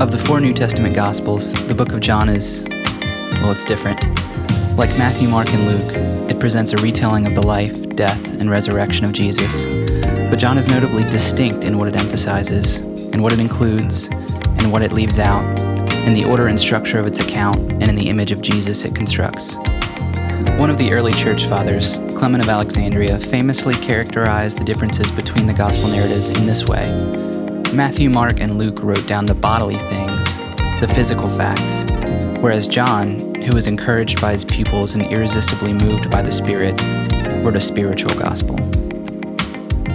Of the four New Testament Gospels, the book of John is, well, it's different. Like Matthew, Mark, and Luke, it presents a retelling of the life, death, and resurrection of Jesus. But John is notably distinct in what it emphasizes, in what it includes, and what it leaves out, in the order and structure of its account, and in the image of Jesus it constructs. One of the early church fathers, Clement of Alexandria, famously characterized the differences between the gospel narratives in this way Matthew, Mark, and Luke wrote down the bodily things, the physical facts, whereas John, who was encouraged by his pupils and irresistibly moved by the Spirit, wrote a spiritual gospel.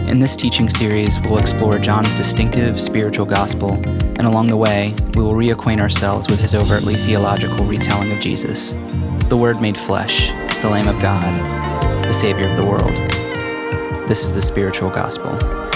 In this teaching series, we'll explore John's distinctive spiritual gospel, and along the way, we will reacquaint ourselves with his overtly theological retelling of Jesus, the Word made flesh, the Lamb of God, the Savior of the world. This is the spiritual gospel.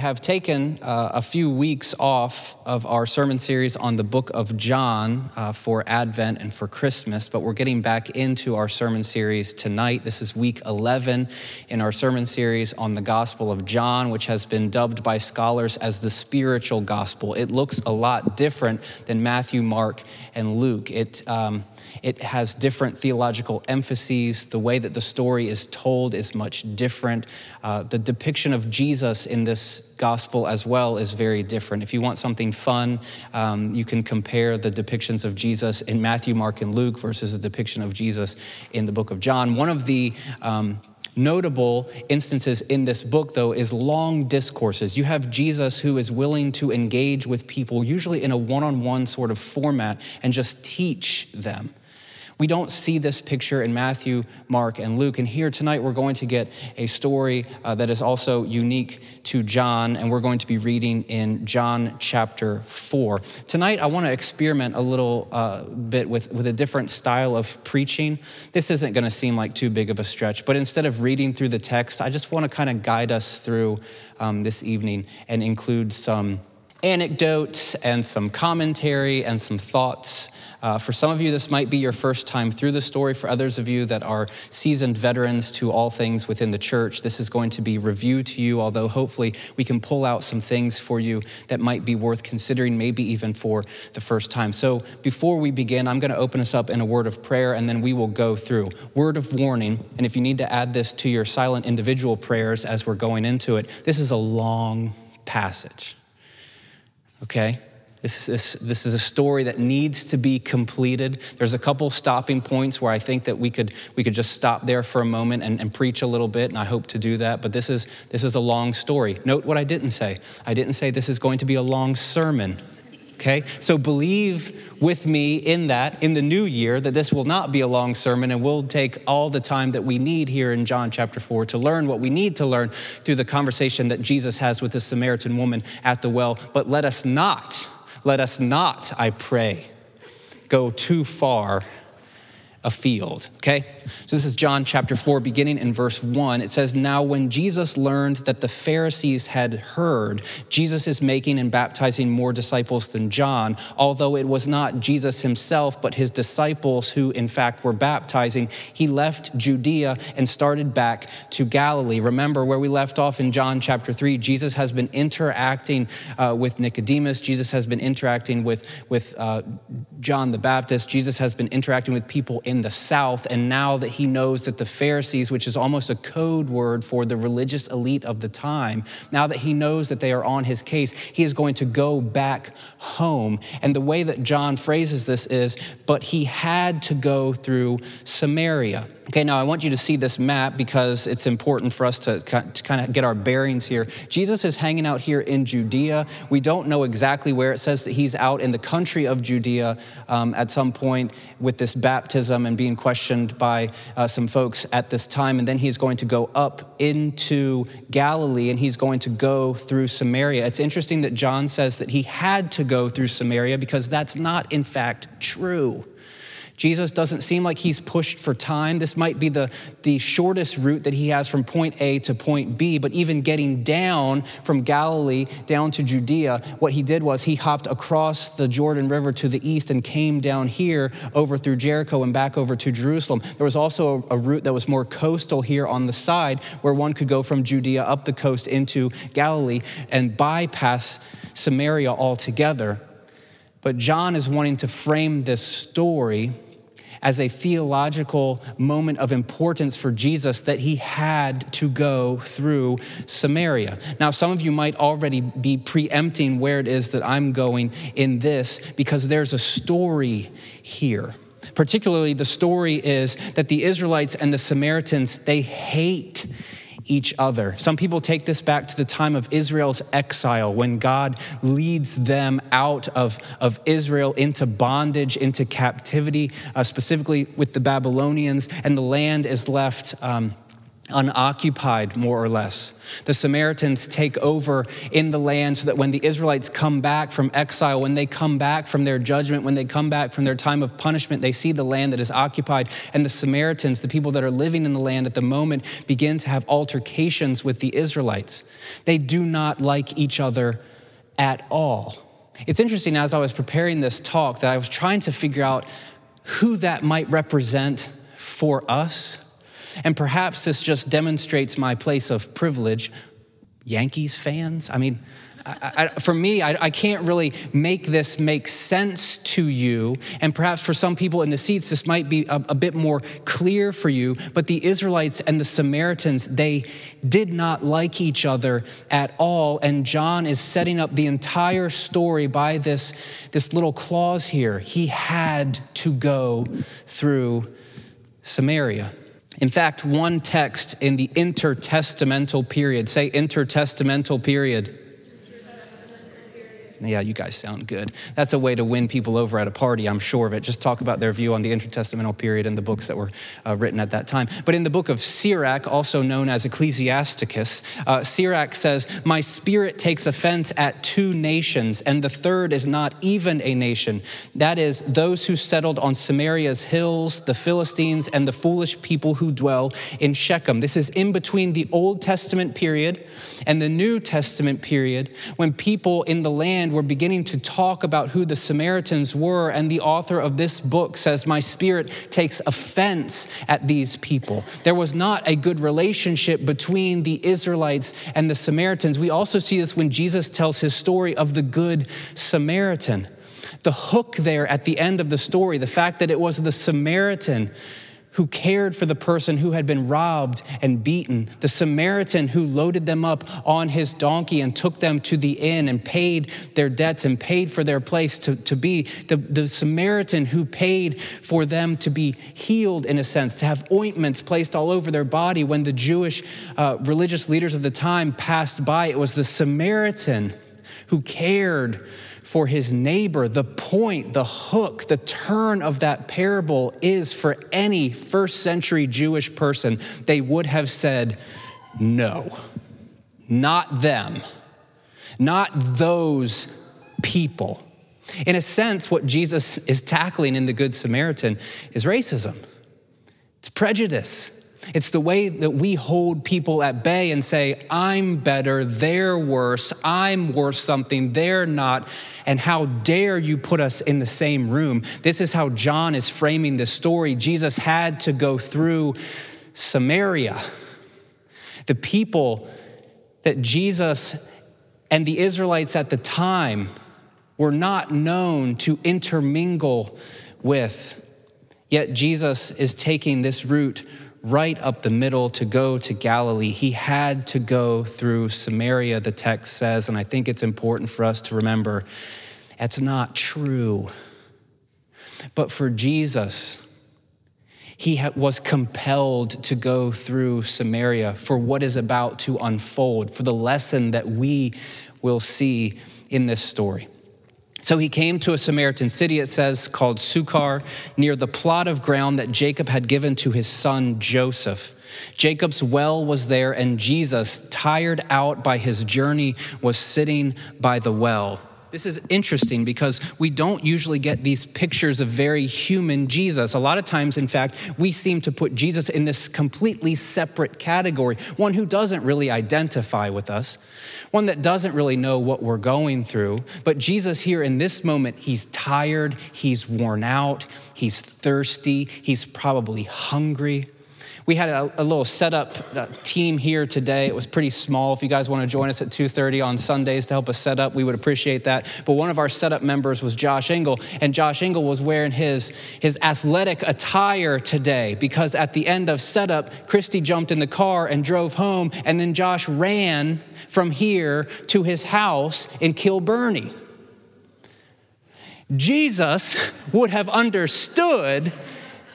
Have taken uh, a few weeks off of our sermon series on the book of John uh, for Advent and for Christmas, but we're getting back into our sermon series tonight. This is week 11 in our sermon series on the Gospel of John, which has been dubbed by scholars as the spiritual gospel. It looks a lot different than Matthew, Mark, and Luke. It, um, it has different theological emphases. The way that the story is told is much different. Uh, the depiction of Jesus in this gospel as well is very different. If you want something fun, um, you can compare the depictions of Jesus in Matthew, Mark, and Luke versus the depiction of Jesus in the book of John. One of the um, notable instances in this book, though, is long discourses. You have Jesus who is willing to engage with people, usually in a one on one sort of format, and just teach them. We don't see this picture in Matthew, Mark, and Luke. And here tonight, we're going to get a story uh, that is also unique to John, and we're going to be reading in John chapter 4. Tonight, I want to experiment a little uh, bit with, with a different style of preaching. This isn't going to seem like too big of a stretch, but instead of reading through the text, I just want to kind of guide us through um, this evening and include some anecdotes and some commentary and some thoughts uh, for some of you, this might be your first time through the story. For others of you that are seasoned veterans to all things within the church, this is going to be review to you, although hopefully we can pull out some things for you that might be worth considering, maybe even for the first time. So before we begin, I'm going to open us up in a word of prayer and then we will go through. Word of warning, and if you need to add this to your silent individual prayers as we're going into it, this is a long passage. Okay? This is, this is a story that needs to be completed. There's a couple stopping points where I think that we could, we could just stop there for a moment and, and preach a little bit, and I hope to do that. But this is, this is a long story. Note what I didn't say. I didn't say this is going to be a long sermon. Okay? So believe with me in that, in the new year, that this will not be a long sermon and we'll take all the time that we need here in John chapter 4 to learn what we need to learn through the conversation that Jesus has with the Samaritan woman at the well. But let us not let us not, I pray, go too far afield. Okay? So this is John chapter 4, beginning in verse 1. It says, Now when Jesus learned that the Pharisees had heard Jesus is making and baptizing more disciples than John, although it was not Jesus himself, but his disciples who in fact were baptizing, he left Judea and started back to Galilee. Remember where we left off in John chapter 3, Jesus has been interacting uh, with Nicodemus, Jesus has been interacting with, with uh, John the Baptist, Jesus has been interacting with people in the South, and now that he knows that the Pharisees, which is almost a code word for the religious elite of the time, now that he knows that they are on his case, he is going to go back home. And the way that John phrases this is, but he had to go through Samaria. Okay, now I want you to see this map because it's important for us to, to kind of get our bearings here. Jesus is hanging out here in Judea. We don't know exactly where. It says that he's out in the country of Judea um, at some point with this baptism and being questioned by uh, some folks at this time. And then he's going to go up into Galilee and he's going to go through Samaria. It's interesting that John says that he had to go through Samaria because that's not, in fact, true. Jesus doesn't seem like he's pushed for time. This might be the, the shortest route that he has from point A to point B, but even getting down from Galilee down to Judea, what he did was he hopped across the Jordan River to the east and came down here over through Jericho and back over to Jerusalem. There was also a, a route that was more coastal here on the side where one could go from Judea up the coast into Galilee and bypass Samaria altogether. But John is wanting to frame this story as a theological moment of importance for Jesus that he had to go through Samaria. Now, some of you might already be preempting where it is that I'm going in this because there's a story here. Particularly, the story is that the Israelites and the Samaritans, they hate each other. Some people take this back to the time of Israel's exile when God leads them out of, of Israel into bondage, into captivity, uh, specifically with the Babylonians, and the land is left. Um, unoccupied, more or less. The Samaritans take over in the land so that when the Israelites come back from exile, when they come back from their judgment, when they come back from their time of punishment, they see the land that is occupied. And the Samaritans, the people that are living in the land at the moment, begin to have altercations with the Israelites. They do not like each other at all. It's interesting, as I was preparing this talk, that I was trying to figure out who that might represent for us and perhaps this just demonstrates my place of privilege. Yankees fans? I mean, I, I, for me, I, I, can't really make this make sense to you. And perhaps for some people in the seats, this might be a, a bit more clear for you. But the Israelites and the Samaritans, they did not like each other at all. And John is setting up the entire story by this, this little clause here. He had to go through Samaria. In fact, one text in the intertestamental period, say intertestamental period, yeah, you guys sound good. That's a way to win people over at a party, I'm sure of it. Just talk about their view on the intertestamental period and the books that were uh, written at that time. But in the book of Sirach, also known as Ecclesiasticus, uh, Sirach says, My spirit takes offense at two nations, and the third is not even a nation. That is, those who settled on Samaria's hills, the Philistines, and the foolish people who dwell in Shechem. This is in between the Old Testament period and the New Testament period when people in the land were beginning to talk about who the Samaritans were. And the author of this book says, My spirit takes offense at these people. There was not a good relationship between the Israelites and the Samaritans. We also see this when Jesus tells his story of the Good Samaritan. The hook there at the end of the story, the fact that it was the Samaritan who cared for the person who had been robbed and beaten, the Samaritan who loaded them up on his donkey and took them to the inn and paid their debts and paid for their place to, to be, the, the Samaritan who paid for them to be healed in a sense, to have ointments placed all over their body when the Jewish uh, religious leaders of the time passed by. It was the Samaritan who cared for his neighbor. The point, the hook, the turn of that parable is for any first century Jewish person, they would have said, No, not them, not those people. In a sense, what Jesus is tackling in the Good Samaritan is racism, it's prejudice. It's the way that we hold people at bay and say, I'm better, they're worse, I'm worth something, they're not, and how dare you put us in the same room. This is how John is framing this story. Jesus had to go through Samaria. The people that Jesus and the Israelites at the time were not known to intermingle with. Yet Jesus is taking this route right up the middle to go to Galilee. He had to go through Samaria, the text says, and I think it's important for us to remember that's not true. But for Jesus, he was compelled to go through Samaria for what is about to unfold, for the lesson that we will see in this story. So he came to a Samaritan city, it says, called Sychar, near the plot of ground that Jacob had given to his son Joseph. Jacob's well was there, and Jesus, tired out by his journey, was sitting by the well. This is interesting because we don't usually get these pictures of very human Jesus. A lot of times, in fact, we seem to put Jesus in this completely separate category, one who doesn't really identify with us, one that doesn't really know what we're going through. But Jesus, here in this moment, he's tired, he's worn out, he's thirsty, he's probably hungry. We had a, a little setup team here today. It was pretty small. If you guys want to join us at 2:30 on Sundays to help us set up, we would appreciate that. But one of our setup members was Josh Engel, and Josh Engel was wearing his, his athletic attire today because at the end of setup, Christy jumped in the car and drove home, and then Josh ran from here to his house in Kilburnie. Jesus would have understood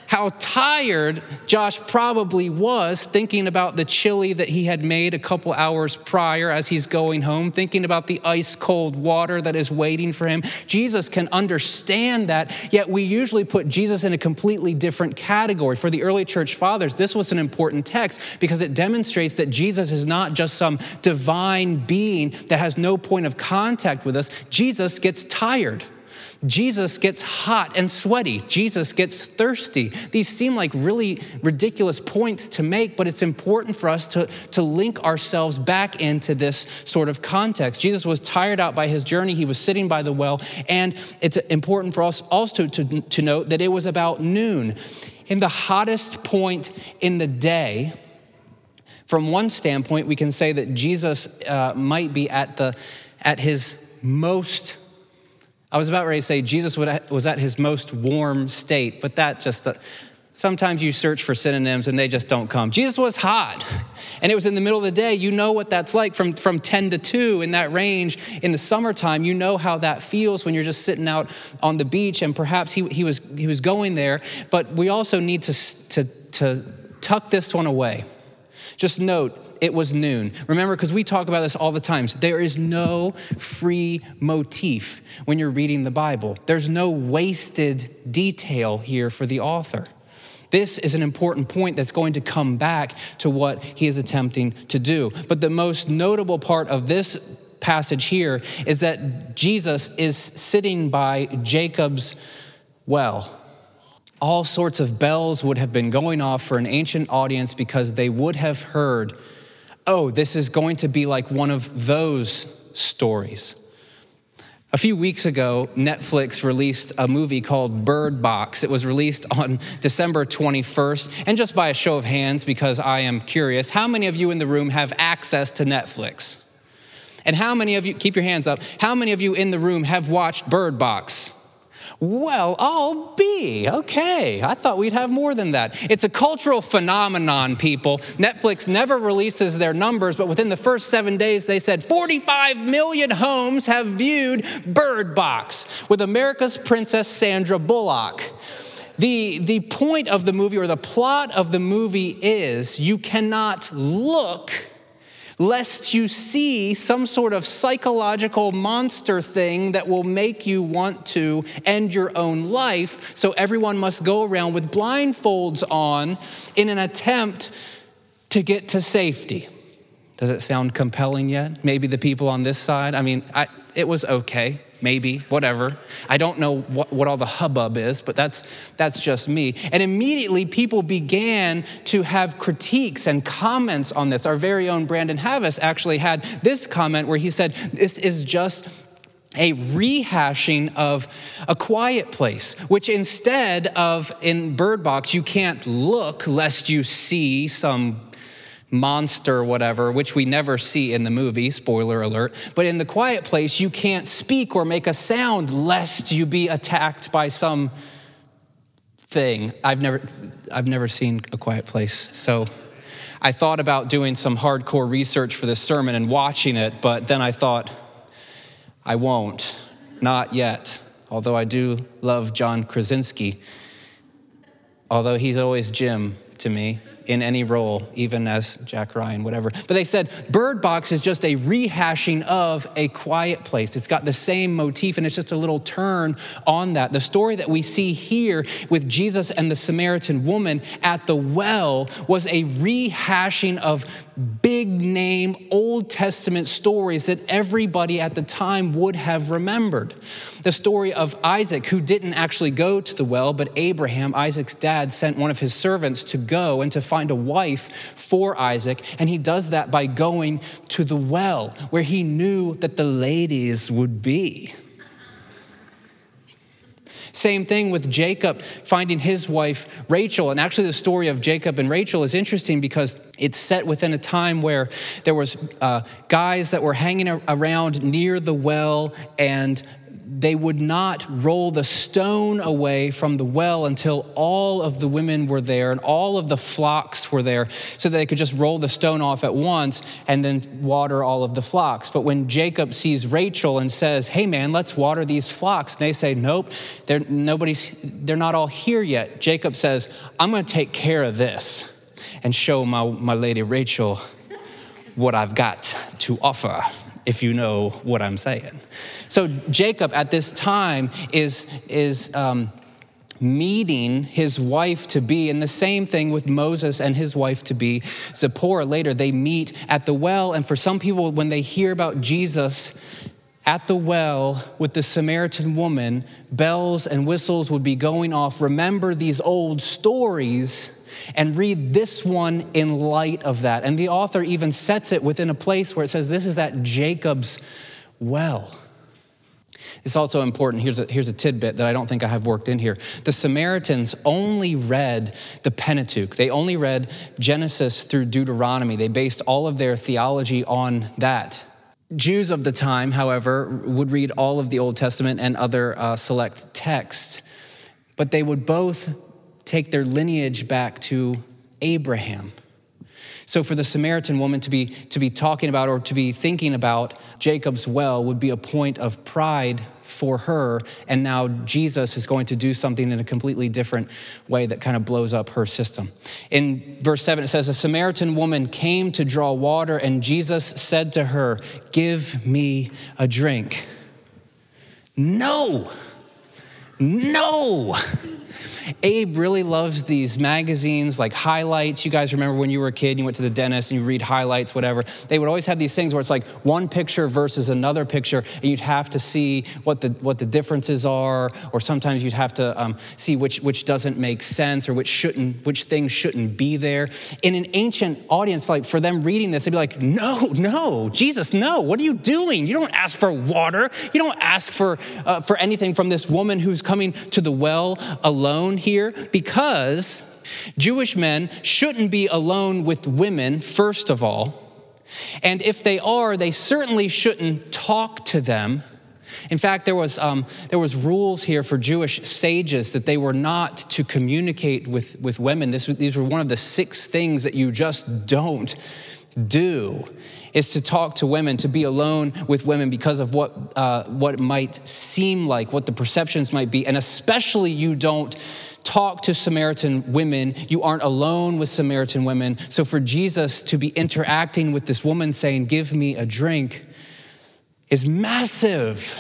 how tired Josh probably was thinking about the chili that he had made a couple hours prior as he's going home, thinking about the ice cold water that is waiting for him. Jesus can understand that, yet we usually put Jesus in a completely different category. For the early church fathers, this was an important text because it demonstrates that Jesus is not just some divine being that has no point of contact with us, Jesus gets tired. Jesus gets hot and sweaty. Jesus gets thirsty. These seem like really ridiculous points to make, but it's important for us to, to link ourselves back into this sort of context. Jesus was tired out by his journey. He was sitting by the well, and it's important for us also to, to note that it was about noon. In the hottest point in the day, from one standpoint, we can say that Jesus uh, might be at, the, at his most I was about ready to say Jesus was at his most warm state, but that just, uh, sometimes you search for synonyms and they just don't come. Jesus was hot, and it was in the middle of the day. You know what that's like from, from 10 to 2 in that range in the summertime. You know how that feels when you're just sitting out on the beach, and perhaps he, he, was, he was going there, but we also need to, to, to tuck this one away. Just note, it was noon. Remember, because we talk about this all the times, there is no free motif when you're reading the Bible. There's no wasted detail here for the author. This is an important point that's going to come back to what he is attempting to do. But the most notable part of this passage here is that Jesus is sitting by Jacob's well all sorts of bells would have been going off for an ancient audience because they would have heard oh, this is going to be like one of those stories. A few weeks ago, Netflix released a movie called Bird Box. It was released on December 21st. And just by a show of hands, because I am curious, how many of you in the room have access to Netflix? And how many of you, keep your hands up, how many of you in the room have watched Bird Box? Well, I'll be. Okay. I thought we'd have more than that. It's a cultural phenomenon, people. Netflix never releases their numbers, but within the first seven days, they said 45 million homes have viewed Bird Box with America's Princess Sandra Bullock. The, the point of the movie or the plot of the movie is you cannot look lest you see some sort of psychological monster thing that will make you want to end your own life. So everyone must go around with blindfolds on in an attempt to get to safety. Does it sound compelling yet? Maybe the people on this side? I mean, I, it was okay maybe, whatever. I don't know what, what all the hubbub is, but that's, that's just me. And immediately people began to have critiques and comments on this. Our very own Brandon Havis actually had this comment where he said, This is just a rehashing of a quiet place, which instead of in Bird Box, you can't look lest you see some monster, whatever, which we never see in the movie, spoiler alert. But in the quiet place, you can't speak or make a sound lest you be attacked by some thing. I've never, I've never seen a quiet place. So I thought about doing some hardcore research for this sermon and watching it, but then I thought, I won't, not yet. Although I do love John Krasinski, although he's always Jim to me in any role, even as Jack Ryan, whatever. But they said Bird Box is just a rehashing of A Quiet Place. It's got the same motif and it's just a little turn on that. The story that we see here with Jesus and the Samaritan woman at the well was a rehashing of big name Old Testament stories that everybody at the time would have remembered. The story of Isaac, who didn't actually go to the well, but Abraham, Isaac's dad, sent one of his servants to go and to find a wife for Isaac. And he does that by going to the well where he knew that the ladies would be. Same thing with Jacob finding his wife Rachel. And actually, the story of Jacob and Rachel is interesting because it's set within a time where there was uh, guys that were hanging around near the well and they would not roll the stone away from the well until all of the women were there and all of the flocks were there so that they could just roll the stone off at once and then water all of the flocks. But when Jacob sees Rachel and says, Hey man, let's water these flocks, and they say, Nope, they're, nobody's, they're not all here yet. Jacob says, I'm going to take care of this and show my, my lady Rachel what I've got to offer if you know what I'm saying. So Jacob at this time is, is um, meeting his wife to be, and the same thing with Moses and his wife to be, Zipporah. Later, they meet at the well, and for some people, when they hear about Jesus, at the well with the Samaritan woman, bells and whistles would be going off. Remember these old stories and read this one in light of that. And the author even sets it within a place where it says, This is at Jacob's well. It's also important. Here's a, here's a tidbit that I don't think I have worked in here. The Samaritans only read the Pentateuch, they only read Genesis through Deuteronomy. They based all of their theology on that. Jews of the time, however, would read all of the Old Testament and other uh, select texts, but they would both take their lineage back to Abraham. So for the Samaritan woman to be, to be talking about or to be thinking about Jacob's well would be a point of pride for her. And now Jesus is going to do something in a completely different way that kind of blows up her system. In verse 7, it says, A Samaritan woman came to draw water, and Jesus said to her, Give me a drink. No, no. Abe really loves these magazines like highlights. You guys remember when you were a kid, you went to the dentist and you read highlights, whatever. They would always have these things where it's like one picture versus another picture, and you'd have to see what the, what the differences are, or sometimes you'd have to um, see which, which doesn't make sense or which, shouldn't, which things shouldn't be there. In an ancient audience, like for them reading this, they'd be like, no, no, Jesus, no, what are you doing? You don't ask for water. You don't ask for, uh, for anything from this woman who's coming to the well alone here because Jewish men shouldn't be alone with women, first of all. And if they are, they certainly shouldn't talk to them. In fact, there was, um, there was rules here for Jewish sages that they were not to communicate with, with women. This, these were one of the six things that you just don't do is to talk to women, to be alone with women because of what, uh, what it might seem like, what the perceptions might be. And especially, you don't talk to Samaritan women. You aren't alone with Samaritan women. So, for Jesus to be interacting with this woman saying, Give me a drink, is massive.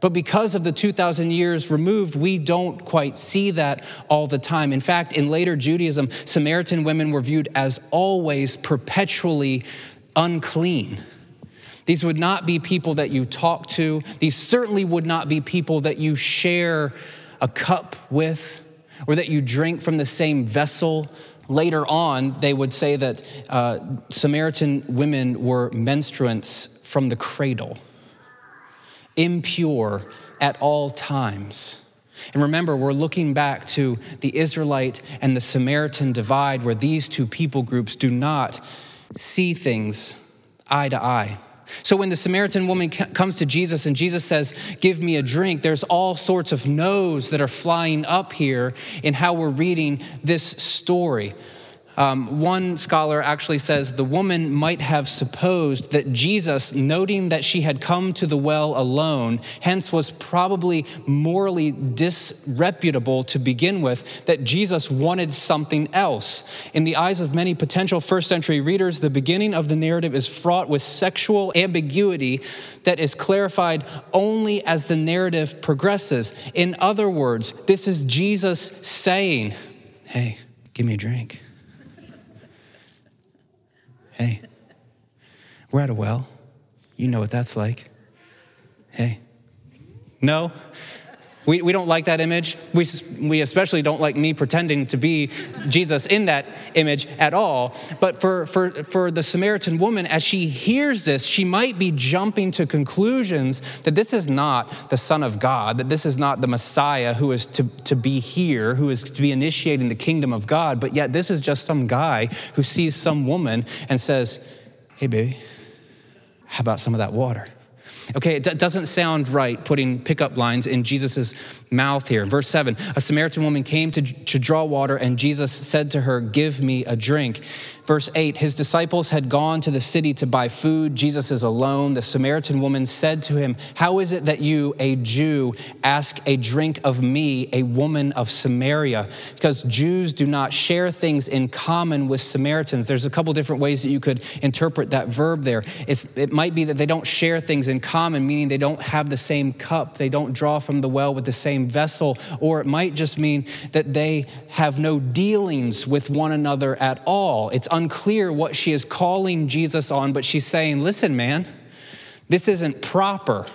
But because of the 2,000 years removed, we don't quite see that all the time. In fact, in later Judaism, Samaritan women were viewed as always perpetually unclean. These would not be people that you talk to. These certainly would not be people that you share a cup with or that you drink from the same vessel. Later on, they would say that uh, Samaritan women were menstruants from the cradle, impure at all times. And remember, we're looking back to the Israelite and the Samaritan divide, where these two people groups do not see things eye to eye. So when the Samaritan woman comes to Jesus and Jesus says, Give me a drink, there's all sorts of no's that are flying up here in how we're reading this story. Um, one scholar actually says the woman might have supposed that Jesus, noting that she had come to the well alone, hence was probably morally disreputable to begin with, that Jesus wanted something else. In the eyes of many potential first century readers, the beginning of the narrative is fraught with sexual ambiguity that is clarified only as the narrative progresses. In other words, this is Jesus saying, Hey, give me a drink. Hey, we're at a well. You know what that's like. Hey. No? We, we don't like that image. We, we especially don't like me pretending to be Jesus in that image at all. But for, for, for the Samaritan woman, as she hears this, she might be jumping to conclusions that this is not the Son of God, that this is not the Messiah who is to, to be here, who is to be initiating the kingdom of God, but yet this is just some guy who sees some woman and says, Hey, baby, how about some of that water? Okay, it d- doesn't sound right putting pickup lines in Jesus' mouth here. Verse 7 A Samaritan woman came to, to draw water, and Jesus said to her, Give me a drink. Verse 8 His disciples had gone to the city to buy food. Jesus is alone. The Samaritan woman said to him, How is it that you, a Jew, ask a drink of me, a woman of Samaria? Because Jews do not share things in common with Samaritans. There's a couple different ways that you could interpret that verb there. It's, it might be that they don't share things in common, meaning they don't have the same cup, they don't draw from the well with the same vessel, or it might just mean that they have no dealings with one another at all. It's unclear what she is calling Jesus on, but she's saying, Listen, man, this isn't proper.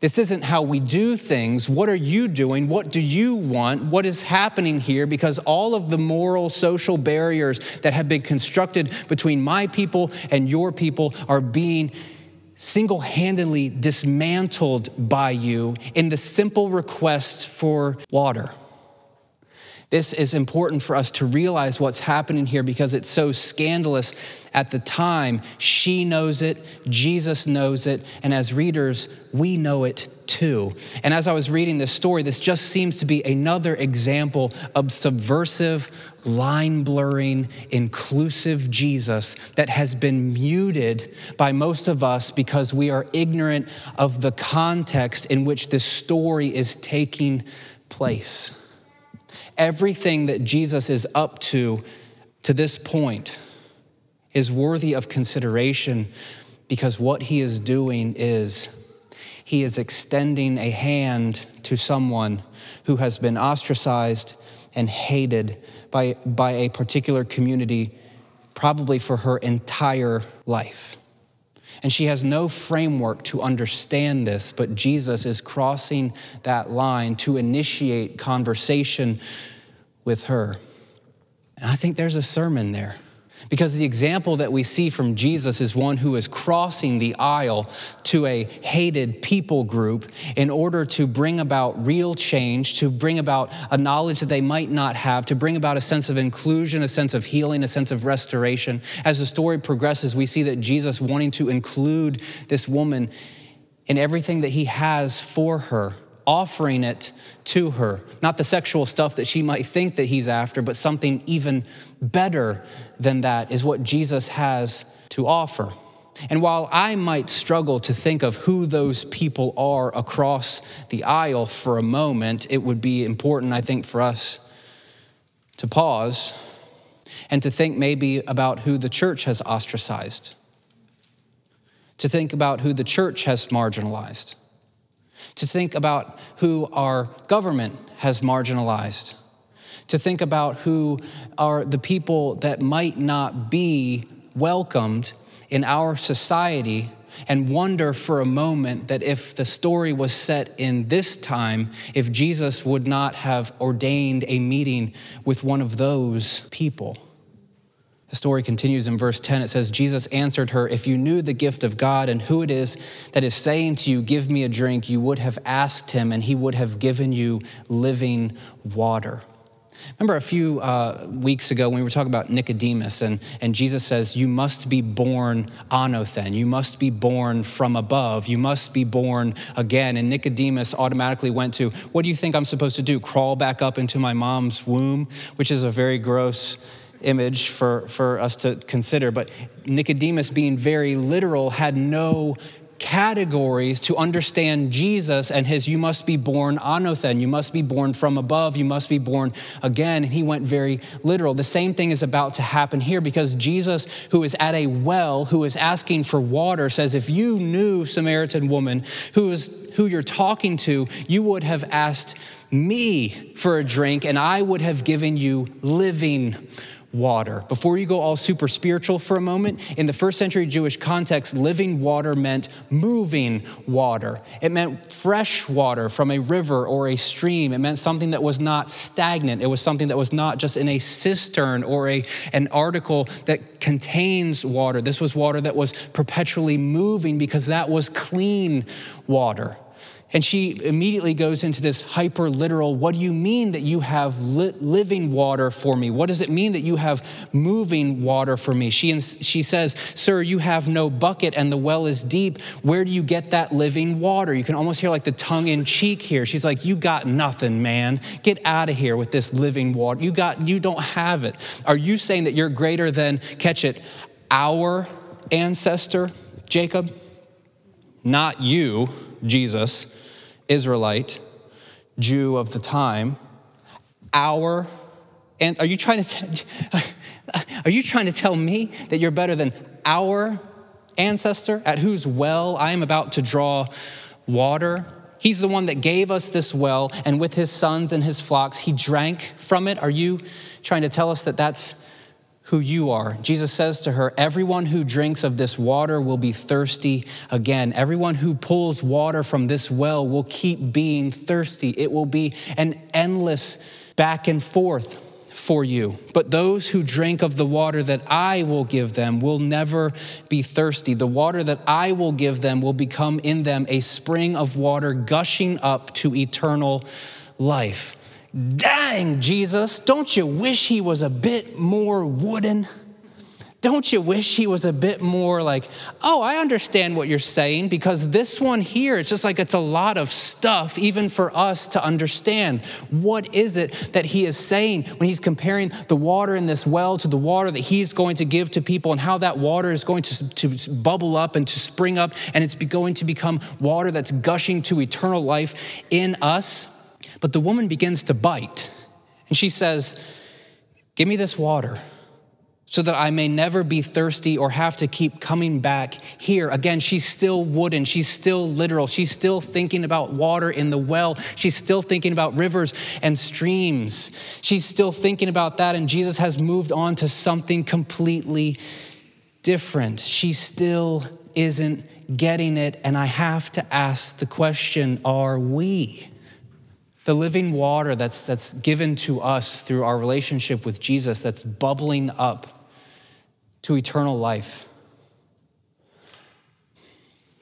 This isn't how we do things. What are you doing? What do you want? What is happening here? Because all of the moral, social barriers that have been constructed between my people and your people are being single handedly dismantled by you in the simple request for water. This is important for us to realize what's happening here because it's so scandalous at the time. She knows it, Jesus knows it, and as readers, we know it too. And as I was reading this story, this just seems to be another example of subversive, line blurring, inclusive Jesus that has been muted by most of us because we are ignorant of the context in which this story is taking place everything that Jesus is up to to this point is worthy of consideration because what he is doing is he is extending a hand to someone who has been ostracized and hated by, by a particular community, probably for her entire life. And she has no framework to understand this, but Jesus is crossing that line to initiate conversation with her. And I think there's a sermon there. Because the example that we see from Jesus is one who is crossing the aisle to a hated people group in order to bring about real change, to bring about a knowledge that they might not have, to bring about a sense of inclusion, a sense of healing, a sense of restoration. As the story progresses, we see that Jesus wanting to include this woman in everything that he has for her offering it to her. Not the sexual stuff that she might think that he's after, but something even better than that is what Jesus has to offer. And while I might struggle to think of who those people are across the aisle for a moment, it would be important, I think, for us to pause and to think maybe about who the church has ostracized, to think about who the church has marginalized to think about who our government has marginalized, to think about who are the people that might not be welcomed in our society and wonder for a moment that if the story was set in this time, if Jesus would not have ordained a meeting with one of those people. The story continues in verse 10. It says, Jesus answered her, If you knew the gift of God and who it is that is saying to you, Give me a drink, you would have asked him, and he would have given you living water. Remember a few uh, weeks ago when we were talking about Nicodemus, and, and Jesus says, You must be born anothen. You must be born from above. You must be born again. And Nicodemus automatically went to, What do you think I'm supposed to do? Crawl back up into my mom's womb, which is a very gross image for, for us to consider, but Nicodemus, being very literal, had no categories to understand Jesus and his you must be born anothen, you must be born from above, you must be born again. And he went very literal. The same thing is about to happen here because Jesus, who is at a well, who is asking for water, says, If you knew, Samaritan woman, who is who you're talking to, you would have asked me for a drink, and I would have given you living water. Before you go all super spiritual for a moment, in the first century Jewish context, living water meant moving water. It meant fresh water from a river or a stream. It meant something that was not stagnant. It was something that was not just in a cistern or a, an article that contains water. This was water that was perpetually moving because that was clean water. And she immediately goes into this hyper literal what do you mean that you have li- living water for me? What does it mean that you have moving water for me? She, she says, Sir, you have no bucket and the well is deep. Where do you get that living water? You can almost hear like the tongue in cheek here. She's like, You got nothing, man. Get out of here with this living water. You, got, you don't have it. Are you saying that you're greater than, catch it, our ancestor, Jacob? Not you, Jesus Israelite, Jew of the time, our, and are you trying to, t- are you trying to tell me that you're better than our ancestor at whose well I am about to draw water? He's the one that gave us this well, and with his sons and his flocks, he drank from it. Are you trying to tell us that that's who you are. Jesus says to her, Everyone who drinks of this water will be thirsty again. Everyone who pulls water from this well will keep being thirsty. It will be an endless back and forth for you. But those who drink of the water that I will give them will never be thirsty. The water that I will give them will become in them a spring of water gushing up to eternal life. Dang, Jesus, don't you wish he was a bit more wooden? Don't you wish he was a bit more like, oh, I understand what you're saying because this one here, it's just like it's a lot of stuff, even for us to understand. What is it that he is saying when he's comparing the water in this well to the water that he's going to give to people and how that water is going to, to bubble up and to spring up and it's going to become water that's gushing to eternal life in us? But the woman begins to bite, and she says, Give me this water so that I may never be thirsty or have to keep coming back here. Again, she's still wooden. She's still literal. She's still thinking about water in the well. She's still thinking about rivers and streams. She's still thinking about that, and Jesus has moved on to something completely different. She still isn't getting it, and I have to ask the question are we? The living water that's, that's given to us through our relationship with Jesus that's bubbling up to eternal life.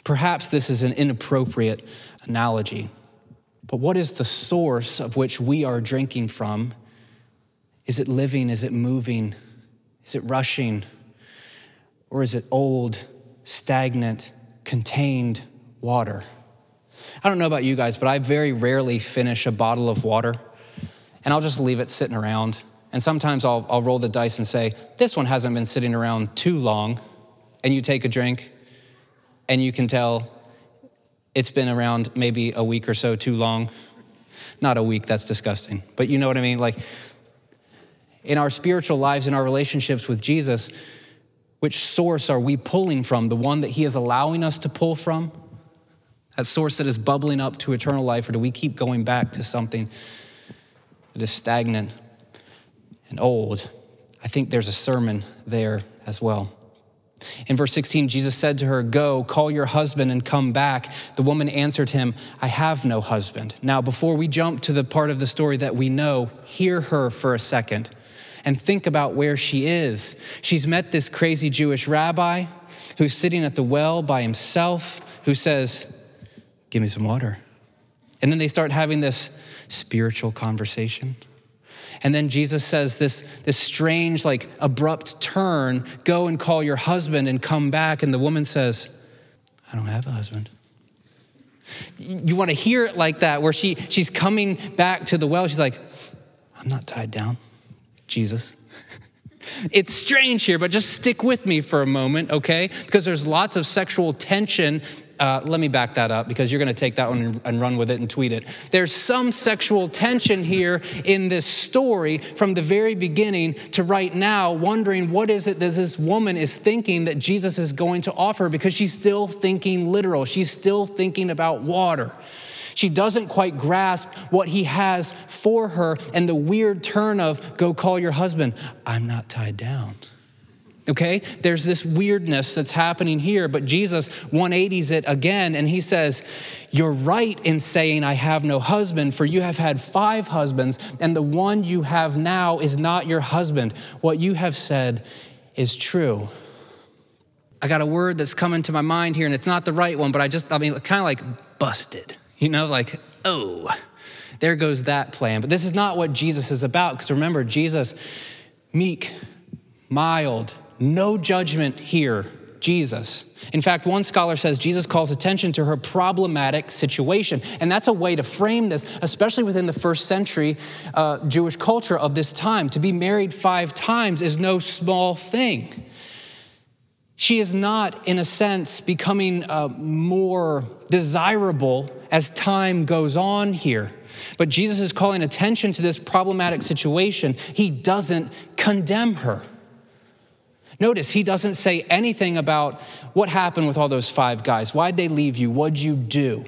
Perhaps this is an inappropriate analogy, but what is the source of which we are drinking from? Is it living? Is it moving? Is it rushing? Or is it old, stagnant, contained water? I don't know about you guys, but I very rarely finish a bottle of water and I'll just leave it sitting around. And sometimes I'll, I'll roll the dice and say, This one hasn't been sitting around too long. And you take a drink and you can tell it's been around maybe a week or so too long. Not a week, that's disgusting. But you know what I mean? Like in our spiritual lives, in our relationships with Jesus, which source are we pulling from? The one that He is allowing us to pull from? That source that is bubbling up to eternal life, or do we keep going back to something that is stagnant and old? I think there's a sermon there as well. In verse 16, Jesus said to her, Go, call your husband and come back. The woman answered him, I have no husband. Now, before we jump to the part of the story that we know, hear her for a second and think about where she is. She's met this crazy Jewish rabbi who's sitting at the well by himself, who says, Give me some water. And then they start having this spiritual conversation. And then Jesus says this, this strange, like abrupt turn go and call your husband and come back. And the woman says, I don't have a husband. You want to hear it like that, where she, she's coming back to the well. She's like, I'm not tied down, Jesus. It's strange here, but just stick with me for a moment, okay? Because there's lots of sexual tension uh, let me back that up because you're going to take that one and run with it and tweet it. There's some sexual tension here in this story from the very beginning to right now, wondering what is it that this woman is thinking that Jesus is going to offer because she's still thinking literal. She's still thinking about water. She doesn't quite grasp what he has for her and the weird turn of, go call your husband. I'm not tied down. Okay? There's this weirdness that's happening here, but Jesus 180s it again and he says, You're right in saying, I have no husband, for you have had five husbands, and the one you have now is not your husband. What you have said is true. I got a word that's coming to my mind here, and it's not the right one, but I just, I mean, kind of like busted, you know, like, oh, there goes that plan. But this is not what Jesus is about, because remember, Jesus, meek, mild, no judgment here, Jesus. In fact, one scholar says Jesus calls attention to her problematic situation. And that's a way to frame this, especially within the first century uh, Jewish culture of this time. To be married five times is no small thing. She is not, in a sense, becoming uh, more desirable as time goes on here. But Jesus is calling attention to this problematic situation. He doesn't condemn her. Notice he doesn't say anything about what happened with all those five guys. Why'd they leave you? What'd you do?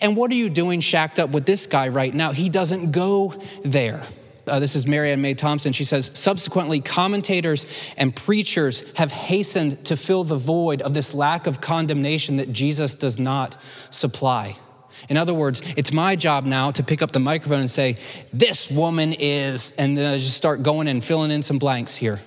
And what are you doing shacked up with this guy right now? He doesn't go there. Uh, this is Marianne Meye Thompson. She says, subsequently, commentators and preachers have hastened to fill the void of this lack of condemnation that Jesus does not supply. In other words, it's my job now to pick up the microphone and say, This woman is, and then I just start going and filling in some blanks here.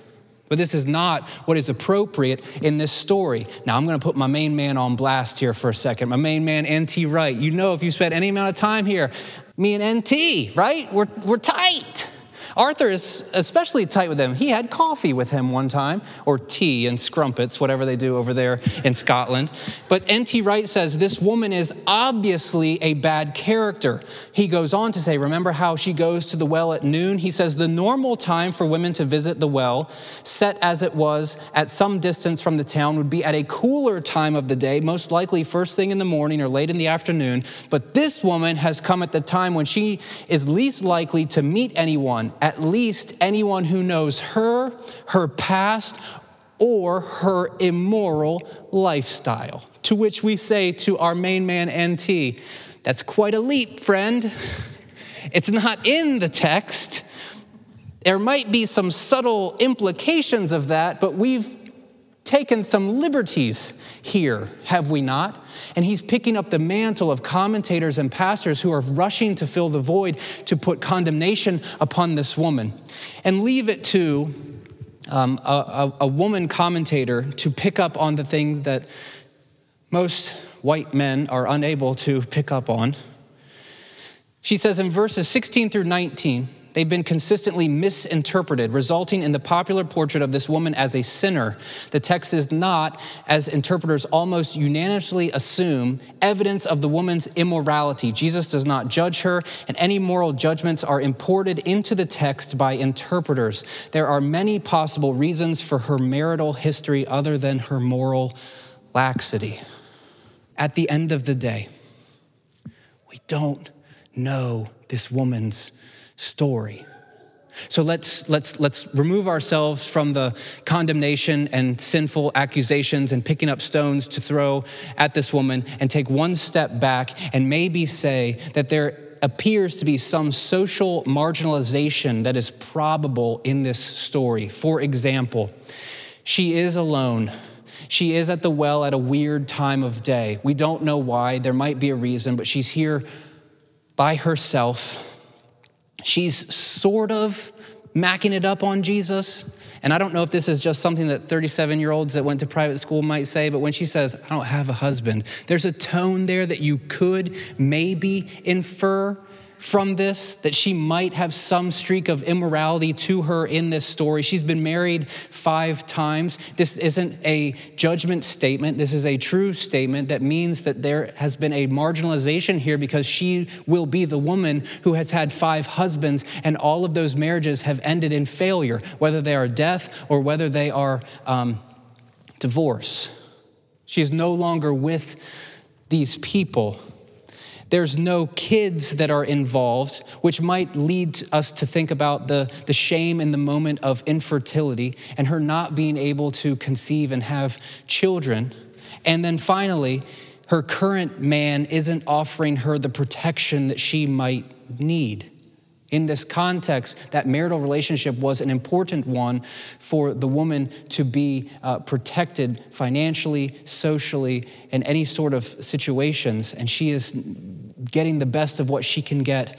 But this is not what is appropriate in this story. Now, I'm going to put my main man on blast here for a second. My main man, N.T. Wright. You know, if you spent any amount of time here, me and N.T., right? We're, we're tight. Arthur is especially tight with him. He had coffee with him one time, or tea and scrumpets, whatever they do over there in Scotland. But N.T. Wright says this woman is obviously a bad character. He goes on to say, Remember how she goes to the well at noon? He says, The normal time for women to visit the well, set as it was at some distance from the town, would be at a cooler time of the day, most likely first thing in the morning or late in the afternoon. But this woman has come at the time when she is least likely to meet anyone at least anyone who knows her, her past, or her immoral lifestyle. To which we say to our main man, NT, that's quite a leap, friend. It's not in the text. There might be some subtle implications of that, but we've taken some liberties here, have we not? And he's picking up the mantle of commentators and pastors who are rushing to fill the void to put condemnation upon this woman and leave it to um, a, a, a woman commentator to pick up on the thing that most white men are unable to pick up on. She says in verses 16 through 19, They've been consistently misinterpreted, resulting in the popular portrait of this woman as a sinner. The text is not, as interpreters almost unanimously assume, evidence of the woman's immorality. Jesus does not judge her, and any moral judgments are imported into the text by interpreters. There are many possible reasons for her marital history other than her moral laxity. At the end of the day, we don't know this woman's story. So let's, let's, let's remove ourselves from the condemnation and sinful accusations and picking up stones to throw at this woman and take one step back and maybe say that there appears to be some social marginalization that is probable in this story. For example, she is alone. She is at the well at a weird time of day. We don't know why. There might be a reason, but she's here by herself she's sort of macking it up on Jesus. And I don't know if this is just something that 37 year olds that went to private school might say, but when she says, I don't have a husband, there's a tone there that you could maybe infer from this, that she might have some streak of immorality to her in this story. She's been married five times. This isn't a judgment statement, this is a true statement that means that there has been a marginalization here because she will be the woman who has had five husbands, and all of those marriages have ended in failure, whether they are death or whether they are um, divorce. She is no longer with these people. There's no kids that are involved, which might lead us to think about the, the shame in the moment of infertility and her not being able to conceive and have children. And then finally, her current man isn't offering her the protection that she might need. In this context, that marital relationship was an important one for the woman to be uh, protected financially, socially, in any sort of situations. And she is getting the best of what she can get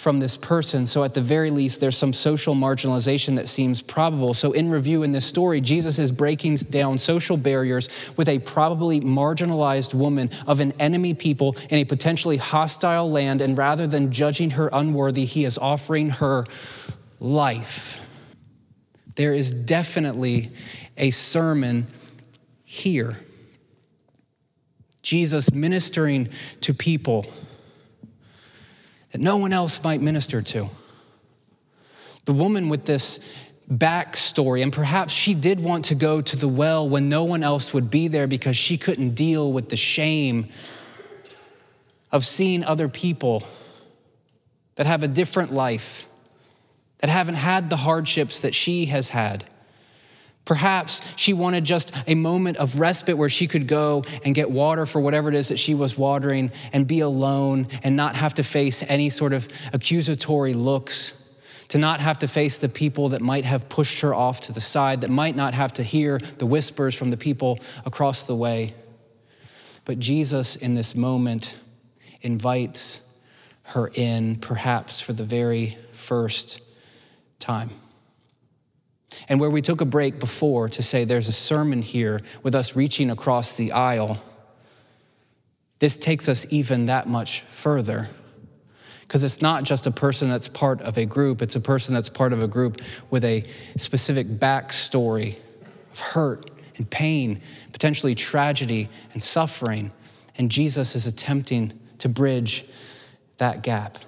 from this person. So, at the very least, there's some social marginalization that seems probable. So, in review in this story, Jesus is breaking down social barriers with a probably marginalized woman of an enemy people in a potentially hostile land. And rather than judging her unworthy, he is offering her life. There is definitely a sermon here. Jesus ministering to people that no one else might minister to. The woman with this backstory, and perhaps she did want to go to the well when no one else would be there because she couldn't deal with the shame of seeing other people that have a different life, that haven't had the hardships that she has had. Perhaps she wanted just a moment of respite where she could go and get water for whatever it is that she was watering and be alone and not have to face any sort of accusatory looks, to not have to face the people that might have pushed her off to the side, that might not have to hear the whispers from the people across the way. But Jesus, in this moment, invites her in, perhaps for the very first time. And where we took a break before to say there's a sermon here with us reaching across the aisle, this takes us even that much further. Because it's not just a person that's part of a group, it's a person that's part of a group with a specific backstory of hurt and pain, potentially tragedy and suffering. And Jesus is attempting to bridge that gap.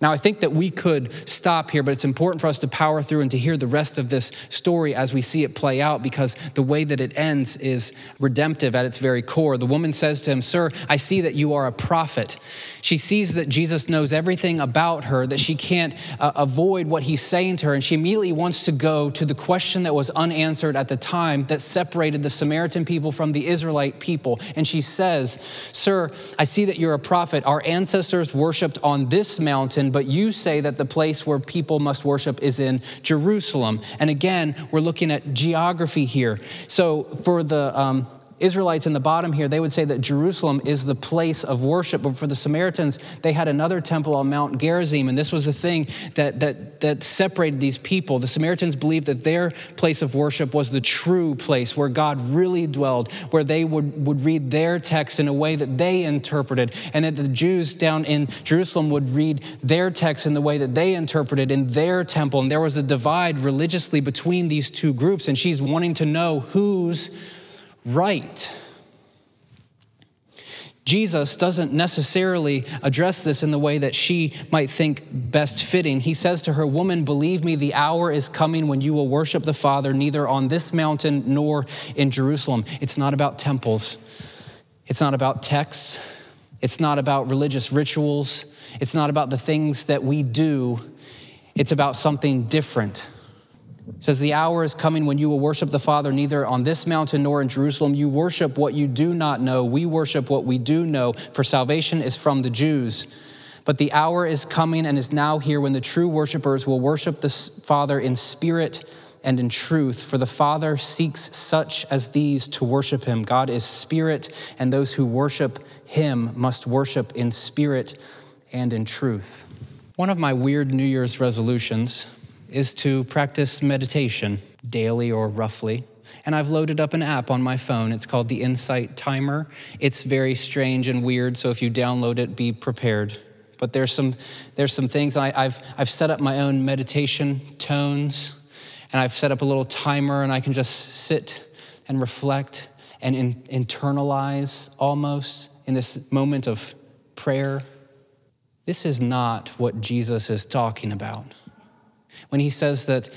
Now, I think that we could stop here, but it's important for us to power through and to hear the rest of this story as we see it play out because the way that it ends is redemptive at its very core. The woman says to him, Sir, I see that you are a prophet. She sees that Jesus knows everything about her, that she can't uh, avoid what he's saying to her, and she immediately wants to go to the question that was unanswered at the time that separated the Samaritan people from the Israelite people. And she says, Sir, I see that you're a prophet. Our ancestors worshiped on this mountain but you say that the place where people must worship is in Jerusalem. And again, we're looking at geography here. So for the um, Israelites in the bottom here, they would say that Jerusalem is the place of worship. But for the Samaritans, they had another temple on Mount Gerizim, and this was the thing that, that, that separated these people. The Samaritans believed that their place of worship was the true place where God really dwelled, where they would, would read their text in a way that they interpreted, and that the Jews down in Jerusalem would read their text in the way that they interpreted in their temple. And there was a divide religiously between these two groups, and she's wanting to know who's right. Jesus doesn't necessarily address this in the way that she might think best fitting. He says to her, Woman, believe me, the hour is coming when you will worship the Father neither on this mountain nor in Jerusalem. It's not about temples, it's not about texts, it's not about religious rituals, it's not about the things that we do, it's about something different. Says, The hour is coming when you will worship the Father neither on this mountain nor in Jerusalem. You worship what you do not know. We worship what we do know, for salvation is from the Jews. But the hour is coming and is now here when the true worshipers will worship the Father in spirit and in truth, for the Father seeks such as these to worship him. God is spirit, and those who worship him must worship in spirit and in truth. One of my weird New Year's resolutions is to practice meditation daily or roughly. And I've loaded up an app on my phone. It's called the Insight Timer. It's very strange and weird, so if you download it, be prepared But there's some, there's some things, I, I've, I've set up my own meditation tones, and I've set up a little timer, and I can just sit and reflect and in, internalize almost in this moment of prayer. This is not what Jesus is talking about. When he says that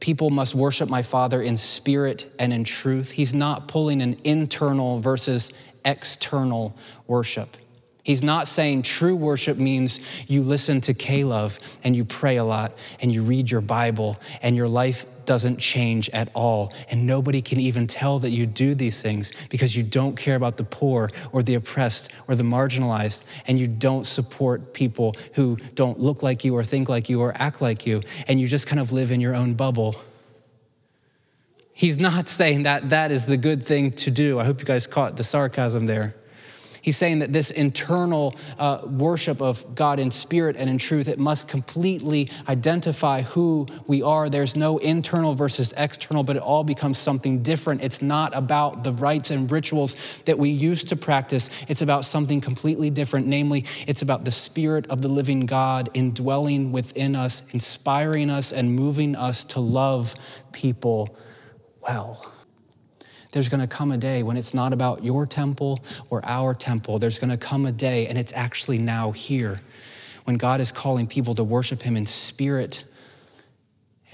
people must worship my Father in spirit and in truth, he's not pulling an internal versus external worship. He's not saying true worship means you listen to K-LOVE and you pray a lot and you read your Bible and your life doesn't change at all. And nobody can even tell that you do these things because you don't care about the poor or the oppressed or the marginalized and you don't support people who don't look like you or think like you or act like you. And you just kind of live in your own bubble. He's not saying that that is the good thing to do. I hope you guys caught the sarcasm there. He's saying that this internal uh, worship of God in spirit and in truth, it must completely identify who we are. There's no internal versus external, but it all becomes something different. It's not about the rites and rituals that we used to practice, it's about something completely different. Namely, it's about the spirit of the living God indwelling within us, inspiring us, and moving us to love people well there's going to come a day when it's not about your temple or our temple. There's going to come a day, and it's actually now here, when God is calling people to worship Him in spirit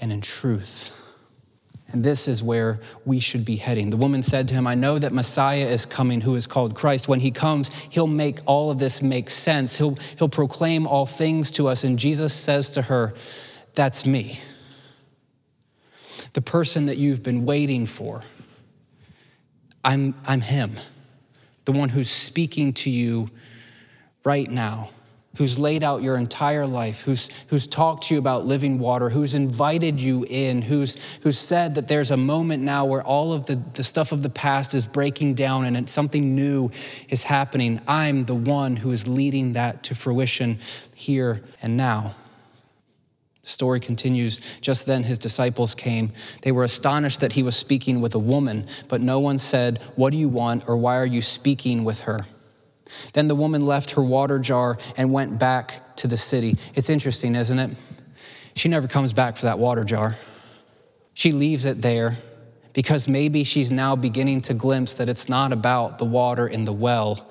and in truth. And this is where we should be heading. The woman said to him, I know that Messiah is coming, who is called Christ. When he comes, he'll make all of this make sense. He'll, he'll proclaim all things to us. And Jesus says to her, That's me. The person that you've been waiting for I'm, I'm Him, the one who's speaking to you right now, who's laid out your entire life, who's, who's talked to you about living water, who's invited you in, who's, who's said that there's a moment now where all of the, the stuff of the past is breaking down and something new is happening. I'm the one who is leading that to fruition here and now. The story continues. Just then his disciples came. They were astonished that he was speaking with a woman, but no one said, What do you want, or why are you speaking with her? Then the woman left her water jar and went back to the city. It's interesting, isn't it? She never comes back for that water jar. She leaves it there because maybe she's now beginning to glimpse that it's not about the water in the well,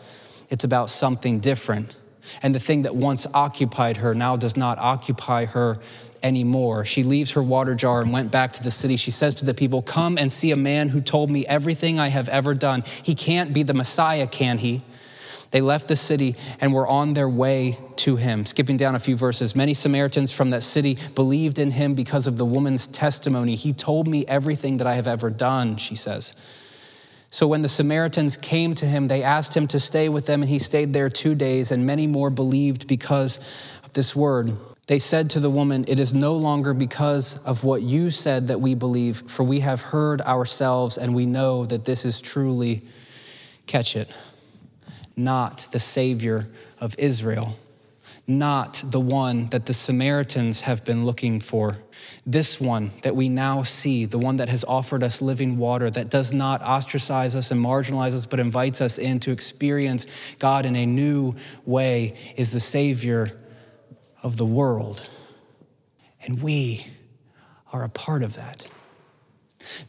it's about something different. And the thing that once occupied her now does not occupy her anymore. She leaves her water jar and went back to the city. She says to the people, Come and see a man who told me everything I have ever done. He can't be the Messiah, can he? They left the city and were on their way to him. Skipping down a few verses, many Samaritans from that city believed in him because of the woman's testimony. He told me everything that I have ever done, she says. So when the Samaritans came to him, they asked him to stay with them, and he stayed there two days, and many more believed because of this word. They said to the woman, It is no longer because of what you said that we believe, for we have heard ourselves, and we know that this is truly, catch it, not the Savior of Israel not the one that the Samaritans have been looking for. This one that we now see, the one that has offered us living water, that does not ostracize us and marginalize us, but invites us in to experience God in a new way, is the Savior of the world. And we are a part of that.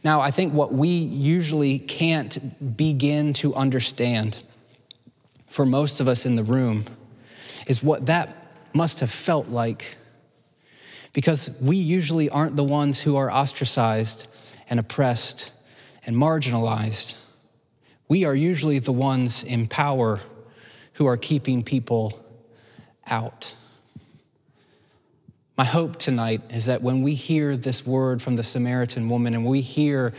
Now, I think what we usually can't begin to understand for most of us in the room is what that must have felt like. Because we usually aren't the ones who are ostracized and oppressed and marginalized. We are usually the ones in power who are keeping people out. My hope tonight is that when we hear this word from the Samaritan woman and we hear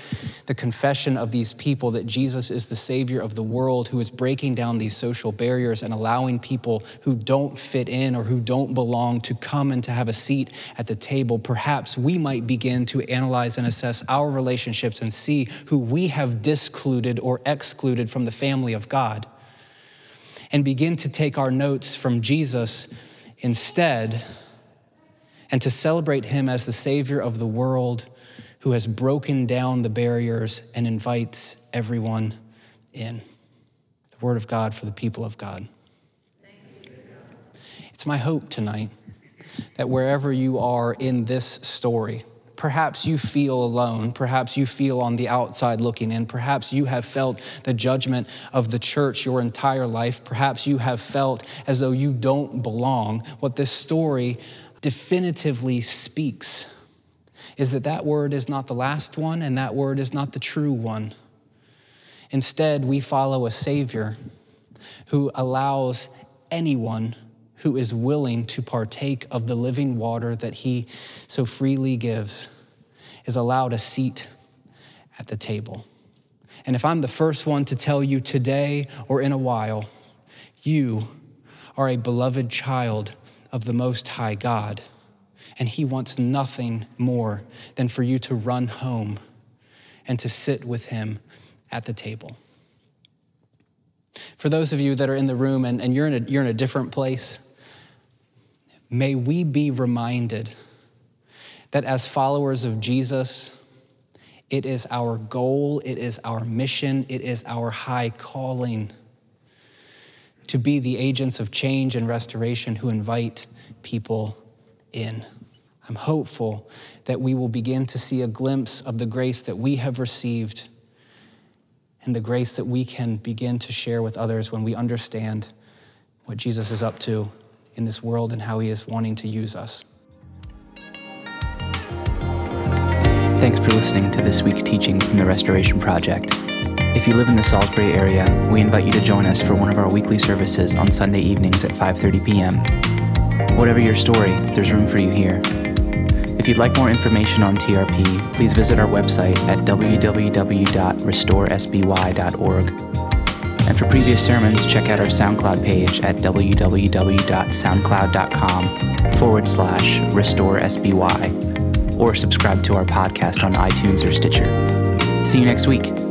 the confession of these people that Jesus is the Savior of the world who is breaking down these social barriers and allowing people who don't fit in or who don't belong to come and to have a seat at the table, perhaps we might begin to analyze and assess our relationships and see who we have discluded or excluded from the family of God and begin to take our notes from Jesus instead and to celebrate him as the Savior of the world who has broken down the barriers and invites everyone in. The Word of God for the people of God. It's my hope tonight that wherever you are in this story, perhaps you feel alone. Perhaps you feel on the outside looking in. Perhaps you have felt the judgment of the church your entire life. Perhaps you have felt as though you don't belong. What this story definitively speaks is that that word is not the last one and that word is not the true one. Instead, we follow a Savior who allows anyone who is willing to partake of the living water that he so freely gives is allowed a seat at the table. And if I'm the first one to tell you today or in a while, you are a beloved child of the Most High God, and He wants nothing more than for you to run home and to sit with Him at the table. For those of you that are in the room and, and you're, in a, you're in a different place, may we be reminded that as followers of Jesus, it is our goal, it is our mission, it is our high calling to be the agents of change and restoration who invite people in. I'm hopeful that we will begin to see a glimpse of the grace that we have received and the grace that we can begin to share with others when we understand what Jesus is up to in this world and how he is wanting to use us. Thanks for listening to this week's teaching from the Restoration Project. If you live in the Salisbury area, we invite you to join us for one of our weekly services on Sunday evenings at 5:30 p.m. Whatever your story, there's room for you here. If you'd like more information on TRP, please visit our website at www.restoresby.org. And for previous sermons, check out our SoundCloud page at www.soundcloud.com forward slash restoresby or subscribe to our podcast on iTunes or Stitcher. See you next week.